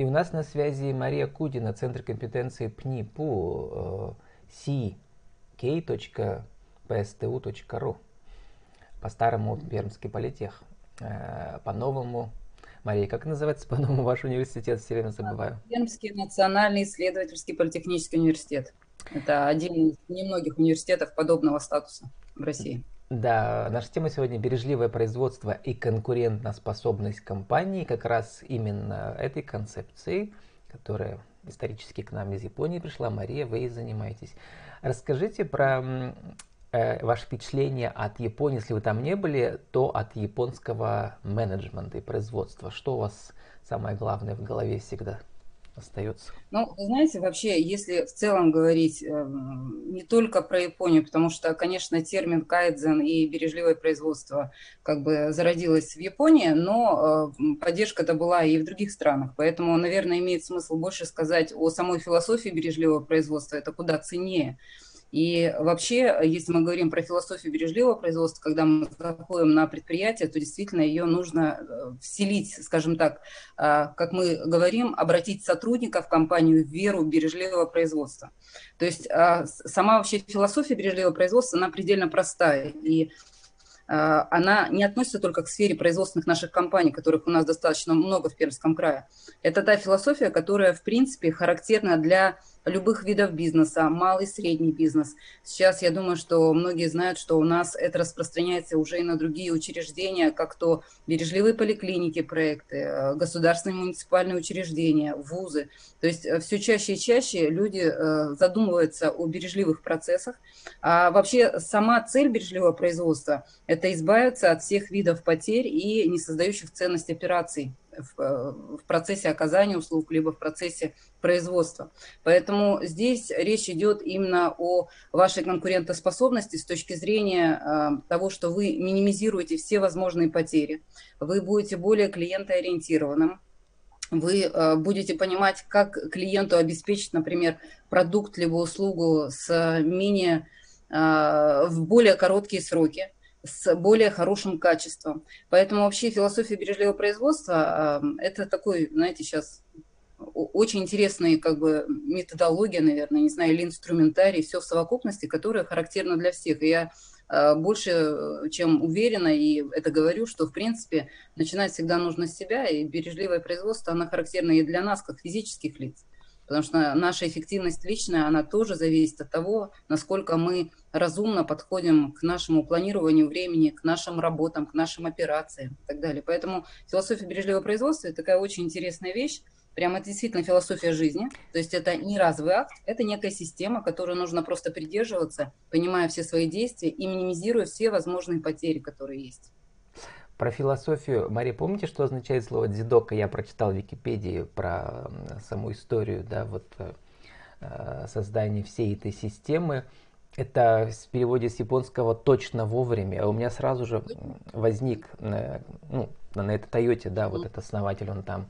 И у нас на связи Мария Кудина, Центр компетенции ПНИПУ, ck.pstu.ru. По-старому Пермский политех. Э, по-новому Мария, как называется по-новому ваш университет? Все время забываю. Пермский национальный исследовательский политехнический университет. Это один из немногих университетов подобного статуса в России. Да, наша тема сегодня бережливое производство и конкурентоспособность компании. Как раз именно этой концепцией, которая исторически к нам из Японии пришла, Мария, вы и занимаетесь. Расскажите про э, ваше впечатление от Японии, если вы там не были, то от японского менеджмента и производства. Что у вас самое главное в голове всегда? Остается? Ну, знаете, вообще, если в целом говорить э, не только про Японию, потому что, конечно, термин кайдзен и бережливое производство как бы зародилось в Японии, но э, поддержка это была и в других странах. Поэтому, наверное, имеет смысл больше сказать о самой философии бережливого производства. Это куда ценнее. И вообще, если мы говорим про философию бережливого производства, когда мы заходим на предприятие, то действительно ее нужно э, вселить, скажем так, а, как мы говорим, обратить сотрудника в компанию в веру бережливого производства. То есть а, сама вообще философия бережливого производства, она предельно простая. И а, она не относится только к сфере производственных наших компаний, которых у нас достаточно много в Пермском крае. Это та философия, которая, в принципе, характерна для любых видов бизнеса, малый, средний бизнес. Сейчас я думаю, что многие знают, что у нас это распространяется уже и на другие учреждения, как то бережливые поликлиники проекты, э, государственные муниципальные учреждения, вузы. То есть э, все чаще и чаще люди э, задумываются о бережливых процессах. А вообще сама цель бережливого производства – это избавиться от всех видов потерь и не создающих ценность операций в, э, в процессе оказания услуг, либо в процессе производства. Поэтому здесь речь идет именно о вашей конкурентоспособности с точки зрения э, того, что вы минимизируете все возможные потери, вы будете более клиентоориентированным, вы э, будете понимать, как клиенту обеспечить, например, продукт либо услугу с менее, в более короткие сроки, с более хорошим качеством. Поэтому вообще философия бережливого производства – это такой, знаете, сейчас очень интересная как бы методология, наверное, не знаю, или инструментарий, все в совокупности, которая характерна для всех. И я а, больше чем уверена, и это говорю, что, в принципе, начинать всегда нужно с себя, и бережливое производство, оно характерно и для нас, как физических лиц потому что наша эффективность личная, она тоже зависит от того, насколько мы разумно подходим к нашему планированию времени, к нашим работам, к нашим операциям и так далее. Поэтому философия бережливого производства – это такая очень интересная вещь, Прямо это действительно философия жизни. То есть это не разовый акт, это некая система, которой нужно просто придерживаться, понимая все свои действия и минимизируя все возможные потери, которые есть. Про философию, Мария, помните, что означает слово дзидока? Я прочитал в Википедии про саму историю, да, вот э, э, создания всей этой системы. Это в переводе с японского точно вовремя. У меня сразу же возник, э, ну, на этой Тойоте, да, вот этот основатель, он там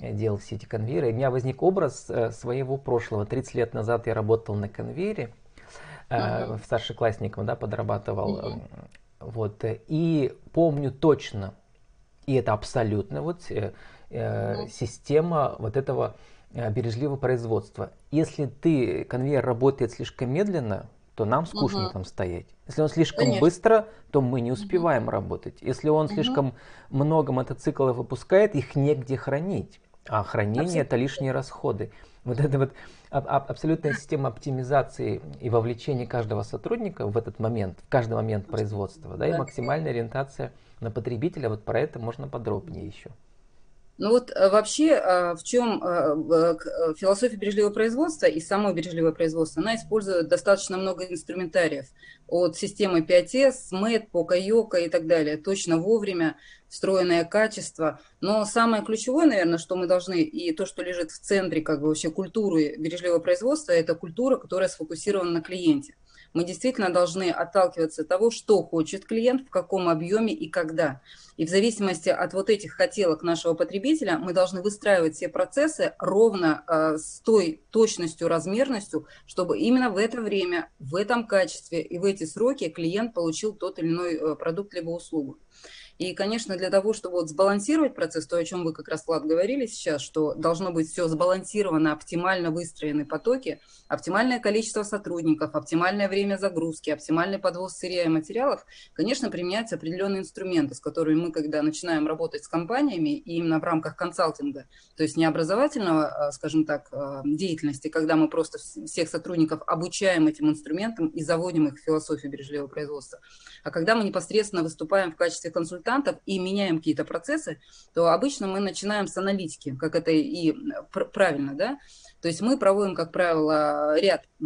делал все эти конвейеры. И у меня возник образ своего прошлого. 30 лет назад я работал на конвейере, uh-huh. старшеклассником, да, подрабатывал. Вот, э, и помню точно, и это абсолютно вот э, э, система вот этого э, бережливого производства. Если ты, конвейер работает слишком медленно, то нам скучно угу. там стоять. Если он слишком Конечно. быстро, то мы не успеваем угу. работать. Если он угу. слишком много мотоциклов выпускает, их негде хранить. А хранение Абсолютно. это лишние расходы. Вот это вот абсолютная система оптимизации и вовлечения каждого сотрудника в этот момент, в каждый момент производства, да, и максимальная ориентация на потребителя, вот про это можно подробнее еще. Ну вот э, вообще э, в чем э, философия бережливого производства и само бережливое производство, она использует достаточно много инструментариев от системы 5S, SMET, Покайока и так далее, точно вовремя, встроенное качество. Но самое ключевое, наверное, что мы должны, и то, что лежит в центре как бы вообще культуры бережливого производства, это культура, которая сфокусирована на клиенте. Мы действительно должны отталкиваться от того, что хочет клиент, в каком объеме и когда. И в зависимости от вот этих хотелок нашего потребителя мы должны выстраивать все процессы ровно э, с той точностью, размерностью, чтобы именно в это время, в этом качестве и в эти сроки клиент получил тот или иной э, продукт либо услугу. И, конечно, для того, чтобы вот сбалансировать процесс, то, о чем вы как раз, Влад, говорили сейчас, что должно быть все сбалансировано, оптимально выстроены потоки, оптимальное количество сотрудников, оптимальное время загрузки, оптимальный подвоз сырья и материалов, конечно, применяются определенные инструменты, с которыми мы, когда начинаем работать с компаниями, и именно в рамках консалтинга, то есть не образовательного, а, скажем так, а, деятельности, когда мы просто всех сотрудников обучаем этим инструментам и заводим их в философию бережливого производства, а когда мы непосредственно выступаем в качестве консультантов и меняем какие-то процессы, то обычно мы начинаем с аналитики, как это и правильно, да, то есть мы проводим, как правило, ряд э,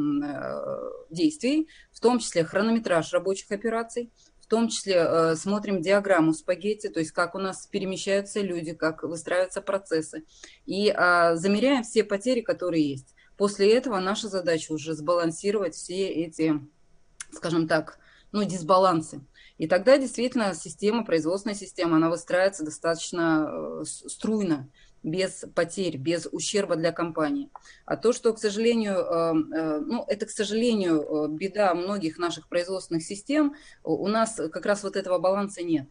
действий, в том числе хронометраж рабочих операций, в том числе э, смотрим диаграмму спагетти, то есть как у нас перемещаются люди, как выстраиваются процессы, и э, замеряем все потери, которые есть. После этого наша задача уже сбалансировать все эти, скажем так, ну, дисбалансы. И тогда действительно система, производственная система, она выстраивается достаточно э, струйно без потерь, без ущерба для компании. А то, что, к сожалению, э, э, ну, это, к сожалению, э, беда многих наших производственных систем, у нас как раз вот этого баланса нет.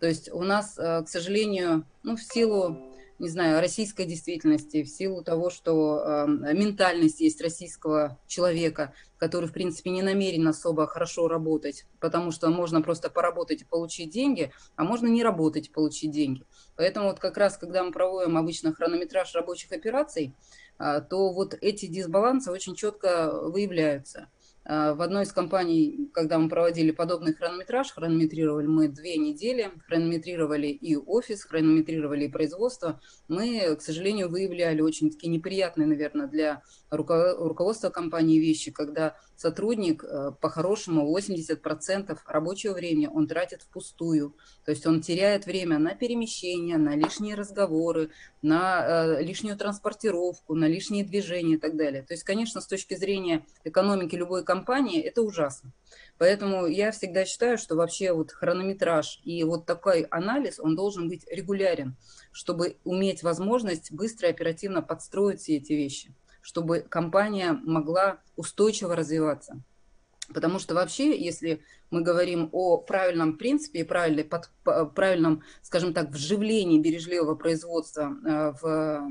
То есть у нас, к сожалению, ну, в силу не знаю, российской действительности, в силу того, что э, ментальность есть российского человека, который, в принципе, не намерен особо хорошо работать, потому что можно просто поработать и получить деньги, а можно не работать и получить деньги. Поэтому вот как раз, когда мы проводим обычно хронометраж рабочих операций, э, то вот эти дисбалансы очень четко выявляются. А, в одной из компаний, когда мы проводили подобный хронометраж, хронометрировали мы две недели, хронометрировали и офис, хронометрировали и производство, мы, к сожалению, выявляли очень такие неприятные, наверное, для руководства компании вещи, когда сотрудник э, по-хорошему 80% рабочего времени он тратит впустую. То есть он теряет время на перемещение, на лишние разговоры, на э, лишнюю транспортировку, на лишние движения и так далее. То есть, конечно, с точки зрения экономики любой компании это ужасно. Поэтому я всегда считаю, что вообще вот хронометраж и вот такой анализ, он должен быть регулярен, чтобы иметь возможность быстро и оперативно подстроить все эти вещи чтобы компания могла устойчиво развиваться. Потому что вообще, если мы говорим о правильном принципе и правильном, под, правильном, скажем так, вживлении бережливого производства э, в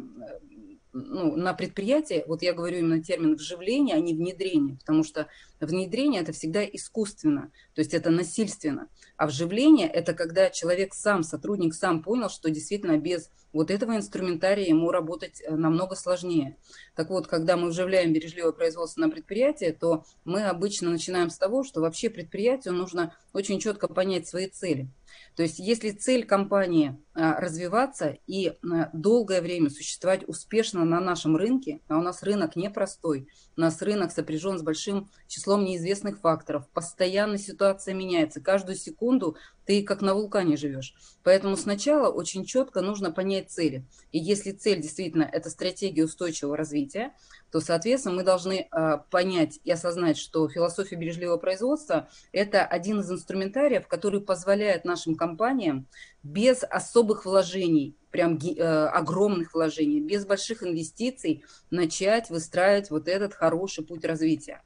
ну, на предприятии, вот я говорю именно термин вживление, а не внедрение, потому что внедрение это всегда искусственно, то есть это насильственно. А вживление это когда человек сам, сотрудник сам понял, что действительно без вот этого инструментария ему работать э, намного сложнее. Так вот, когда мы вживляем бережливое производство на предприятие, то мы обычно начинаем с того, что вообще предприятию нужно очень четко понять свои цели. То есть если цель компании а, развиваться и а, долгое время существовать успешно на нашем рынке, а у нас рынок непростой, у нас рынок сопряжен с большим числом неизвестных факторов, постоянно ситуация меняется, каждую секунду ты как на вулкане живешь. Поэтому сначала очень четко нужно понять цели. И если цель действительно это стратегия устойчивого развития, то, соответственно, мы должны э, понять и осознать, что философия бережливого производства – это один из инструментариев, который позволяет нашим компаниям без особых вложений, прям э, огромных вложений, без больших инвестиций начать выстраивать вот этот хороший путь развития.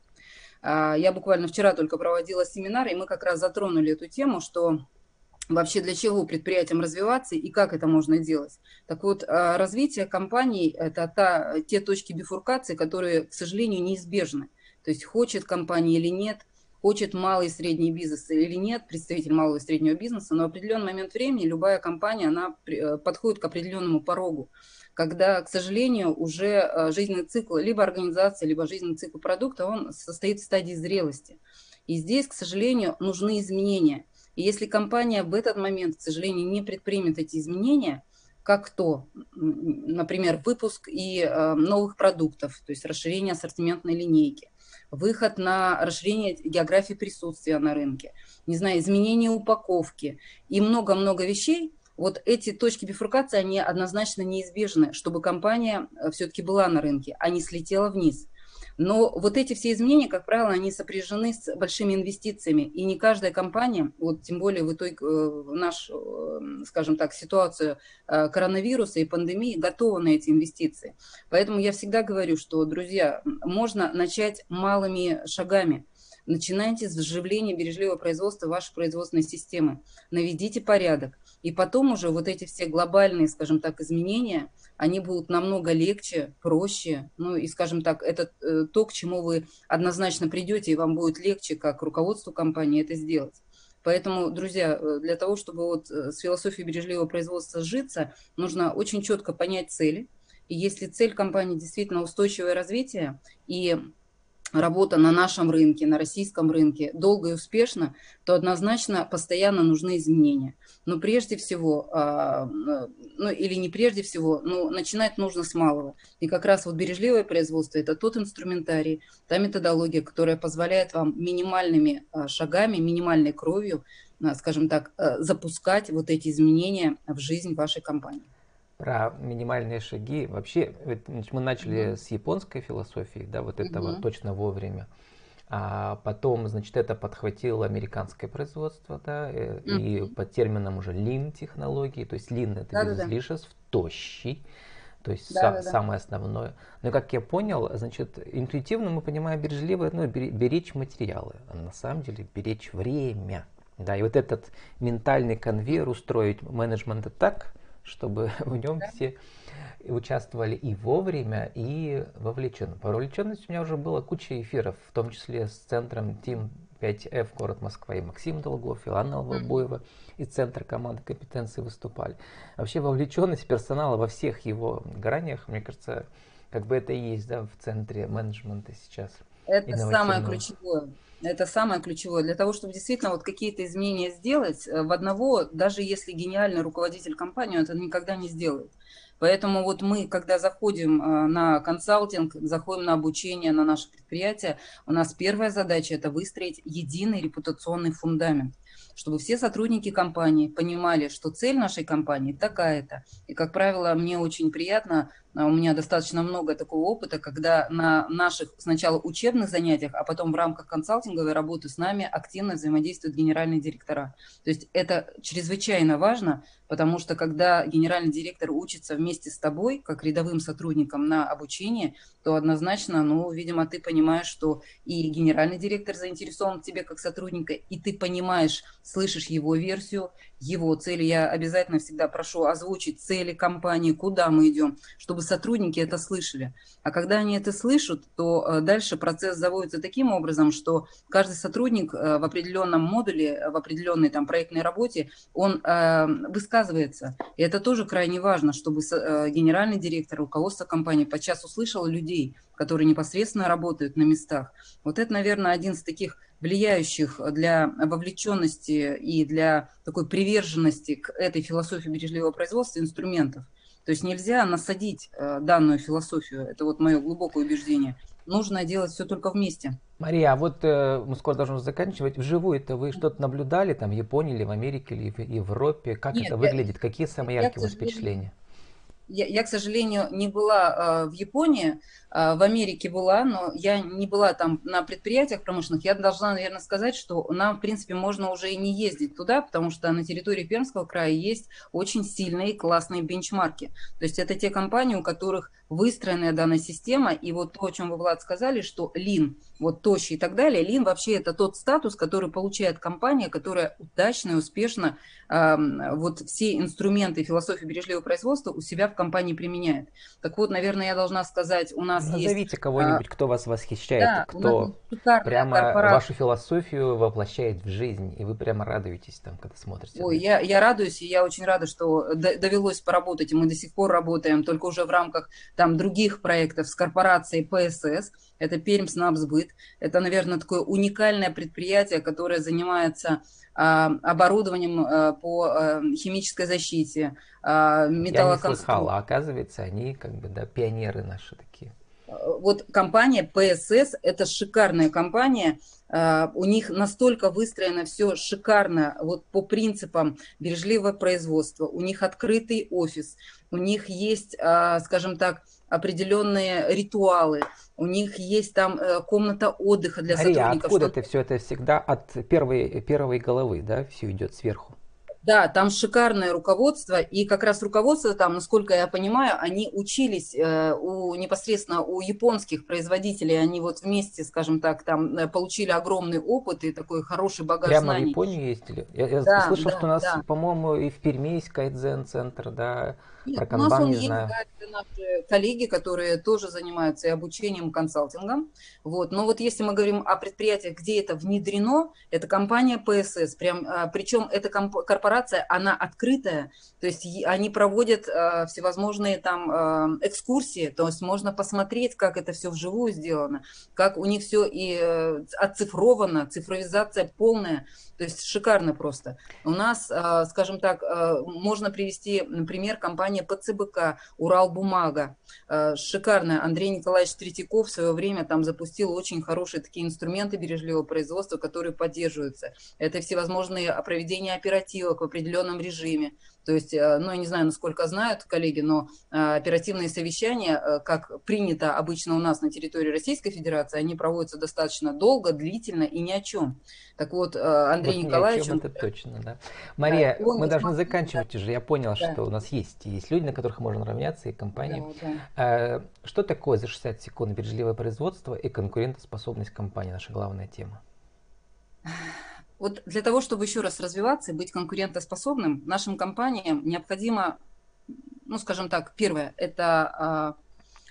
А, я буквально вчера только проводила семинар, и мы как раз затронули эту тему, что вообще для чего предприятиям развиваться и как это можно делать. Так вот, а, развитие компаний – это та, те точки бифуркации, которые, к сожалению, неизбежны. То есть хочет компания или нет, хочет малый и средний бизнес или нет, представитель малого и среднего бизнеса, но в определенный момент времени любая компания, она э, подходит к определенному порогу когда, к сожалению, уже э, жизненный цикл либо организации, либо жизненный цикл продукта, он состоит в стадии зрелости. И здесь, к сожалению, нужны изменения. И если компания в этот момент, к сожалению, не предпримет эти изменения, как то, например, выпуск и э, новых продуктов, то есть расширение ассортиментной линейки, выход на расширение географии присутствия на рынке, не знаю, изменение упаковки и много-много вещей, вот эти точки бифуркации, они однозначно неизбежны, чтобы компания э, все-таки была на рынке, а не слетела вниз. Но вот эти все изменения, как правило, они сопряжены с большими инвестициями. И не каждая компания, вот тем более в итоге э, нашу, э, скажем так, ситуацию коронавируса и пандемии, готова на эти инвестиции. Поэтому я всегда говорю, что, друзья, можно начать малыми шагами – начинайте с вживления бережливого производства в ваши производственные системы. Наведите порядок. И потом уже вот эти все глобальные, скажем так, изменения, они будут намного легче, проще. Ну и, скажем так, это э, то, к чему вы однозначно придете, и вам будет легче, как руководству компании, это сделать. Поэтому, друзья, э, для того, чтобы вот э, с философией бережливого производства сжиться, нужно очень четко понять цели. И если цель компании действительно устойчивое развитие и работа на нашем рынке, на российском рынке долго и успешно, то однозначно постоянно нужны изменения. Но прежде всего, а, ну или не прежде всего, но начинать нужно с малого. И как раз вот бережливое производство – это тот инструментарий, та методология, которая позволяет вам минимальными а, шагами, минимальной кровью, а, скажем так, запускать вот эти изменения в жизнь вашей компании. Про минимальные шаги. Вообще, мы начали mm-hmm. с японской философии, да, вот этого mm-hmm. точно вовремя. А потом, значит, это подхватило американское производство, да, mm-hmm. и под термином уже lean технологии, то есть lean это да, без излишеств, тощий, то есть да, са- да, да. самое основное. Но как я понял, значит, интуитивно мы понимаем бережливо, ну, беречь материалы, а на самом деле беречь время. Да, и вот этот ментальный конвейер устроить менеджмента так, чтобы в нем да. все участвовали и вовремя, и вовлеченно. По вовлеченности у меня уже было куча эфиров, в том числе с центром Team 5F, город Москва, и Максим Долгов, и Анна Лобоева из Центра команды компетенции выступали. Вообще вовлеченность персонала во всех его гранях, мне кажется, как бы это и есть да, в центре менеджмента сейчас. Это самое ключевое. Это самое ключевое. Для того, чтобы действительно вот какие-то изменения сделать, э, в одного, даже если гениальный руководитель компании, он это никогда не сделает. Поэтому вот мы, когда заходим э, на консалтинг, заходим на обучение на наше предприятие, у нас первая задача – это выстроить единый репутационный фундамент чтобы все сотрудники компании понимали, что цель нашей компании такая-то. И, как правило, мне очень приятно у меня достаточно много такого опыта, когда на наших сначала учебных занятиях, а потом в рамках консалтинговой работы с нами активно взаимодействуют генеральные директора. То есть это чрезвычайно важно, потому что когда генеральный директор учится вместе с тобой, как рядовым сотрудником на обучение, то однозначно, ну, видимо, ты понимаешь, что и генеральный директор заинтересован в тебе как сотрудника, и ты понимаешь, слышишь его версию, его цели. Я обязательно всегда прошу озвучить цели компании, куда мы идем, чтобы сотрудники это слышали. А когда они это слышат, то э, дальше процесс заводится таким образом, что каждый сотрудник э, в определенном модуле, в определенной там проектной работе, он э, высказывается. И это тоже крайне важно, чтобы генеральный директор, руководство компании подчас услышал людей, которые непосредственно работают на местах. Вот это, наверное, один из таких влияющих для вовлеченности и для такой приверженности к этой философии бережливого производства инструментов. То есть нельзя насадить э, данную философию, это вот мое глубокое убеждение. Нужно делать все только вместе. Мария, а вот э, мы скоро должны заканчивать. Вживую это вы что-то наблюдали там в Японии или в Америке или в Европе? Как Нет, это выглядит? Какие самые яркие у вас впечатления? Я, я, к сожалению, не была э, в Японии, э, в Америке была, но я не была там на предприятиях промышленных. Я должна, наверное, сказать, что нам, в принципе, можно уже и не ездить туда, потому что на территории Пермского края есть очень сильные классные бенчмарки. То есть это те компании, у которых выстроенная данная система, и вот то, о чем вы, Влад, сказали, что лин, вот тощий и так далее, лин вообще это тот статус, который получает компания, которая удачно и успешно э, вот все инструменты философии бережливого производства у себя в компании применяет. Так вот, наверное, я должна сказать, у нас Назовите есть... Назовите кого-нибудь, а, кто вас восхищает, да, кто прямо корпорация. вашу философию воплощает в жизнь, и вы прямо радуетесь там, когда смотрите. Ой, я, я радуюсь, и я очень рада, что довелось поработать, и мы до сих пор работаем, только уже в рамках там других проектов с корпорацией ПСС, это Пермь Снабсбыт. Это, наверное, такое уникальное предприятие, которое занимается а, оборудованием а, по а, химической защите, металлоконструкции. Я не слыхал, а оказывается, они как бы, да, пионеры наши такие. Вот компания ПСС – это шикарная компания, у них настолько выстроено все шикарно, вот по принципам бережливого производства, у них открытый офис, у них есть, скажем так, определенные ритуалы, у них есть там э, комната отдыха для Мария, сотрудников. откуда что... это все? Это всегда от первой, первой головы, да, все идет сверху? Да, там шикарное руководство, и как раз руководство там, насколько я понимаю, они учились э, у непосредственно у японских производителей, они вот вместе, скажем так, там э, получили огромный опыт и такой хороший багаж Прямо знаний. в Японию ездили? Я, я да, слышал, да, что у нас, да. по-моему, и в Перми есть кайдзен-центр, да, нет, Про канбан у нас он не есть, знаю. Да, это наши коллеги, которые тоже занимаются и обучением, и консалтингом. Вот. Но вот если мы говорим о предприятиях, где это внедрено, это компания ПСС. Прям, а, причем эта корпорация, она открытая, то есть они проводят а, всевозможные там а, экскурсии, то есть можно посмотреть, как это все вживую сделано, как у них все и э, оцифровано, цифровизация полная. То есть шикарно просто. У нас, скажем так, можно привести пример компании ПЦБК, Уралбумага. Шикарная. Андрей Николаевич Третьяков в свое время там запустил очень хорошие такие инструменты бережливого производства, которые поддерживаются. Это всевозможные проведения оперативок в определенном режиме. То есть, э, ну, я не знаю, насколько знают коллеги, но э, оперативные совещания, э, как принято обычно у нас на территории Российской Федерации, они проводятся достаточно долго, длительно и ни о чем. Так вот, Андрей вот Николаевич... это точно, да. Мария, да, мы должны заканчивать да. уже. Я понял, да. что у нас есть, есть люди, на которых можно равняться, и компании. Да, да. Что такое за 60 секунд бережливое производство и конкурентоспособность компании? Наша главная тема. Вот для того, чтобы еще раз развиваться и быть конкурентоспособным, нашим компаниям необходимо, ну, скажем так, первое, это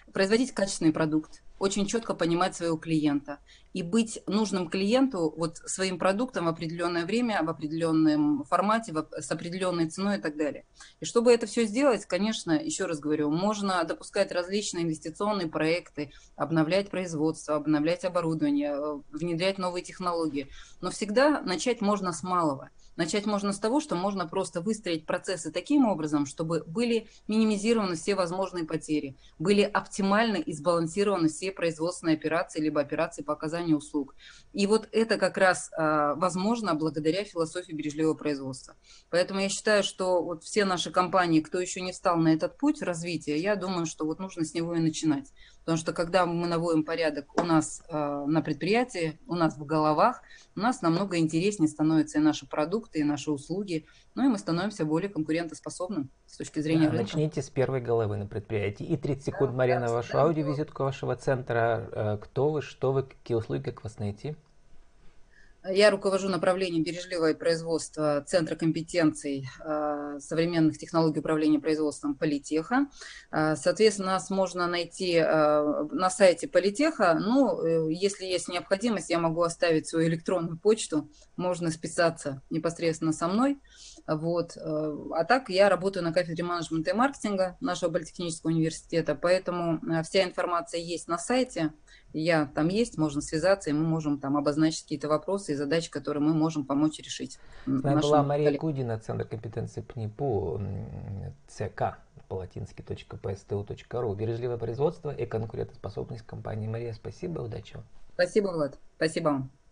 э, производить качественный продукт, очень четко понимать своего клиента и быть нужным клиенту вот своим продуктом в определенное время, в определенном формате, с определенной ценой и так далее. И чтобы это все сделать, конечно, еще раз говорю, можно допускать различные инвестиционные проекты, обновлять производство, обновлять оборудование, э, внедрять новые технологии. Но всегда начать можно с малого – Начать можно с того, что можно просто выстроить процессы таким образом, чтобы были минимизированы все возможные потери, были оптимально и сбалансированы все производственные операции, либо операции по оказанию услуг. И вот это как раз а, возможно благодаря философии бережливого производства. Поэтому я считаю, что вот все наши компании, кто еще не встал на этот путь развития, я думаю, что вот нужно с него и начинать. Потому что когда мы наводим порядок у нас э, на предприятии, у нас в головах, у нас намного интереснее становятся и наши продукты, и наши услуги, ну и мы становимся более конкурентоспособным с точки зрения да, рынка. Начните с первой головы на предприятии. И 30 секунд, да, Марьяна, да, вашу да, аудиовизитку вашего центра. Э, кто вы, что вы, какие услуги, как вас найти? Я руковожу направлением бережливое производство Центра компетенций э, современных технологий управления производством Политеха. Э, соответственно, нас можно найти э, на сайте Политеха. Ну, если есть необходимость, я могу оставить свою электронную почту. Можно списаться непосредственно со мной. Вот. А так я работаю на кафедре менеджмента и маркетинга нашего политехнического университета, поэтому вся информация есть на сайте я там есть, можно связаться, и мы можем там обозначить какие-то вопросы и задачи, которые мы можем помочь решить. С нами была Мария коллег... Кудина, Центр компетенции ПНИПУ, ЦК по-латински .pstu.ru. Бережливое производство и конкурентоспособность компании. Мария, спасибо, удачи вам. Спасибо, Влад. Спасибо вам.